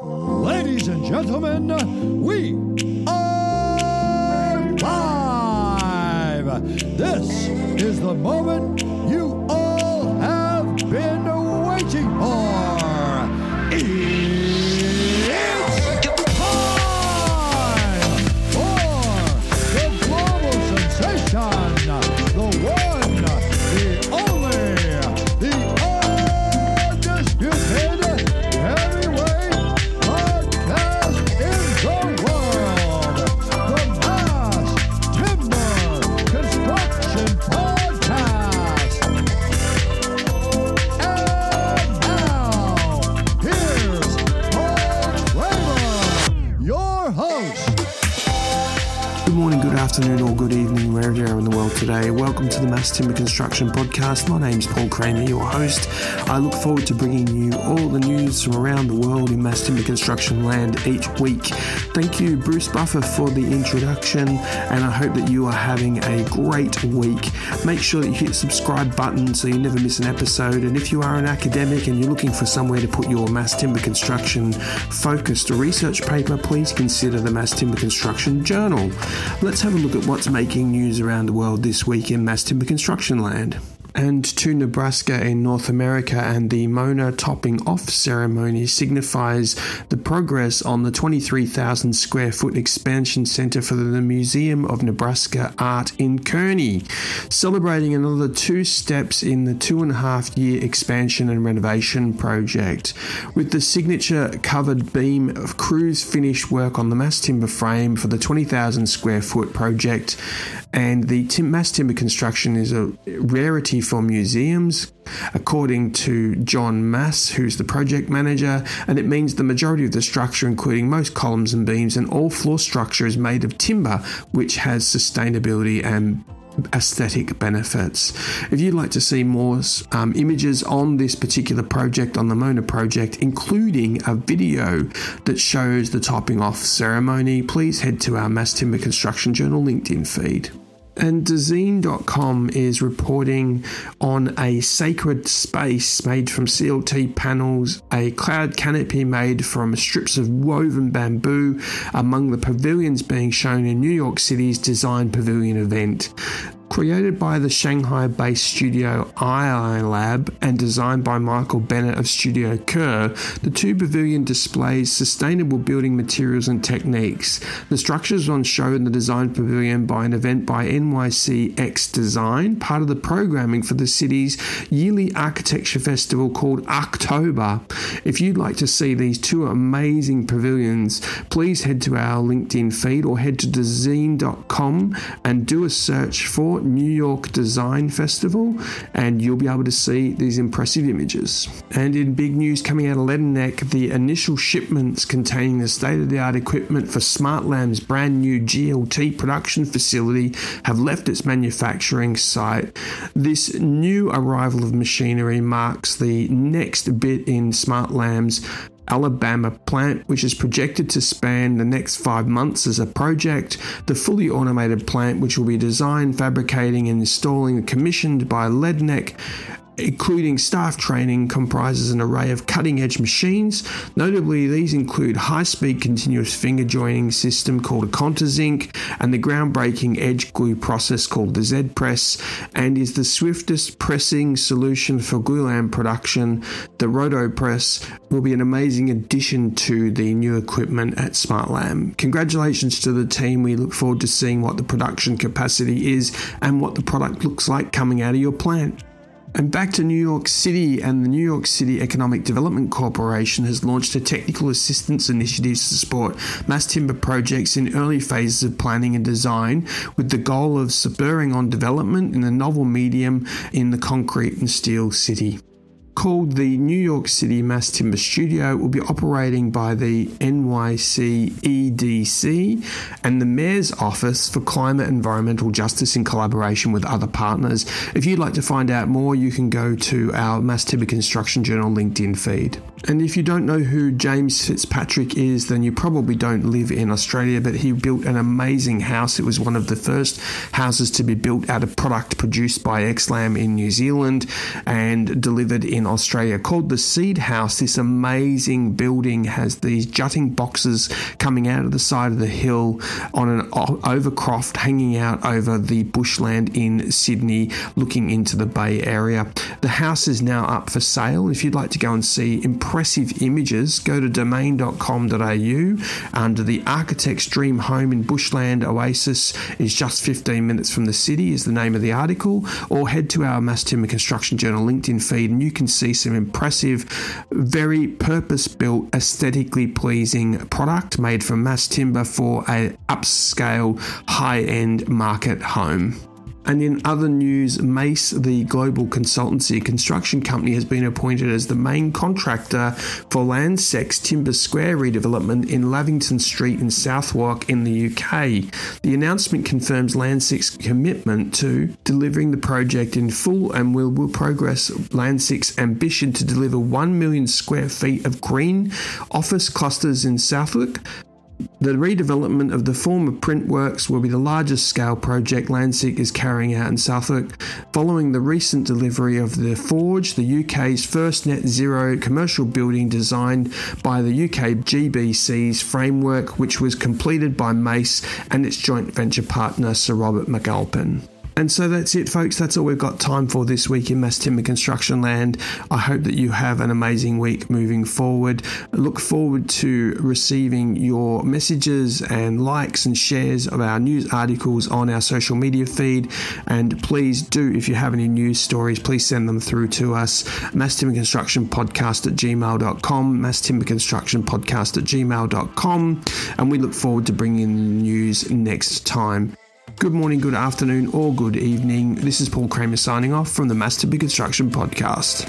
Ladies and gentlemen, we are live. This is the moment afternoon, or good evening, wherever you are in the world today. Welcome to the Mass Timber Construction Podcast. My name's Paul Kremer, your host. I look forward to bringing you all the news from around the world in mass timber construction land each week. Thank you, Bruce Buffer, for the introduction, and I hope that you are having a great week. Make sure that you hit the subscribe button so you never miss an episode. And if you are an academic and you're looking for somewhere to put your mass timber construction focused research paper, please consider the Mass Timber Construction Journal. Let's have a look at what's making news around the world this week in mass timber construction land. And to Nebraska in North America, and the Mona topping off ceremony signifies the progress on the 23,000 square foot expansion center for the Museum of Nebraska Art in Kearney, celebrating another two steps in the two and a half year expansion and renovation project. With the signature covered beam of crews finished work on the mass timber frame for the 20,000 square foot project, and the tim- mass timber construction is a rarity for museums, according to John Mass, who's the project manager, and it means the majority of the structure, including most columns and beams and all floor structure, is made of timber, which has sustainability and aesthetic benefits. If you'd like to see more um, images on this particular project, on the Mona project, including a video that shows the topping off ceremony, please head to our Mass Timber Construction Journal LinkedIn feed. And Dezeen.com is reporting on a sacred space made from CLT panels, a cloud canopy made from strips of woven bamboo, among the pavilions being shown in New York City's Design Pavilion event. Created by the Shanghai based studio II Lab and designed by Michael Bennett of Studio Kerr, the two pavilion displays sustainable building materials and techniques. The structures on show in the Design Pavilion by an event by NYC X Design, part of the programming for the city's yearly architecture festival called Archtober. If you'd like to see these two amazing pavilions, please head to our LinkedIn feed or head to dezeen.com and do a search for New York Design Festival, and you'll be able to see these impressive images. And in big news coming out of Ledinek, the initial shipments containing the state of the art equipment for SmartLam's brand new GLT production facility have left its manufacturing site. This new arrival of machinery marks the next bit in SmartLam's Alabama plant, which is projected to span the next five months as a project. The fully automated plant, which will be designed, fabricating, and installing, commissioned by Ledinek including staff training, comprises an array of cutting edge machines. Notably, these include high speed continuous finger joining system called a Kontizink and the groundbreaking edge glue process called the Z Press, and is the swiftest pressing solution for glulam production. The Roto Press will be an amazing addition to the new equipment at SmartLam. Congratulations to the team. We look forward to seeing what the production capacity is and what the product looks like coming out of your plant. And back to New York City, and the New York City Economic Development Corporation has launched a technical assistance initiative to support mass timber projects in early phases of planning and design with the goal of spurring on development in a novel medium in the concrete and steel city called the New York City Mass Timber Studio will be operating by the NYC EDC and the Mayor's Office for Climate Environmental Justice in collaboration with other partners. If you'd like to find out more, you can go to our Mass Timber Construction Journal LinkedIn feed. And if you don't know who James Fitzpatrick is, then you probably don't live in Australia, but he built an amazing house. It was one of the first houses to be built out of product produced by Xlam in New Zealand and delivered in Australia called the Seed House. This amazing building has these jutting boxes coming out of the side of the hill on an overcroft hanging out over the bushland in Sydney, looking into the Bay Area. The house is now up for sale. If you'd like to go and see images, go to domain.com.au under the Architect's Dream Home in Bushland Oasis. Is just 15 minutes from the city is the name of the article. Or head to our Mass Timber Construction Journal LinkedIn feed and you can see some impressive very purpose-built aesthetically pleasing product made from mass timber for a upscale high-end market home. And in other news, Mace, the global consultancy construction company, has been appointed as the main contractor for Landsec's Timber Square redevelopment in Lavington Street in Southwark in the UK. The announcement confirms Landsec's commitment to delivering the project in full and will, will progress Landsec's ambition to deliver 1 million square feet of green office clusters in Southwark, the redevelopment of the former Printworks will be the largest scale project Landsec is carrying out in Southwark, following the recent delivery of the Forge, the UK's first net zero commercial building designed by the UK GBC's framework, which was completed by Mace and its joint venture partner Sir Robert McAlpine. And so that's it, folks. That's all we've got time for this week in Mass Timber Construction Land. I hope that you have an amazing week moving forward. I look forward to receiving your messages and likes and shares of our news articles on our social media feed. And please do, if you have any news stories, please send them through to us. Mass Timber Construction Podcast at gmail.com, Mass Timber Construction Podcast at gmail.com. And we look forward to bringing the news next time. Good morning, good afternoon, or good evening. This is Paul Kremer signing off from the Mass Timber Construction Podcast.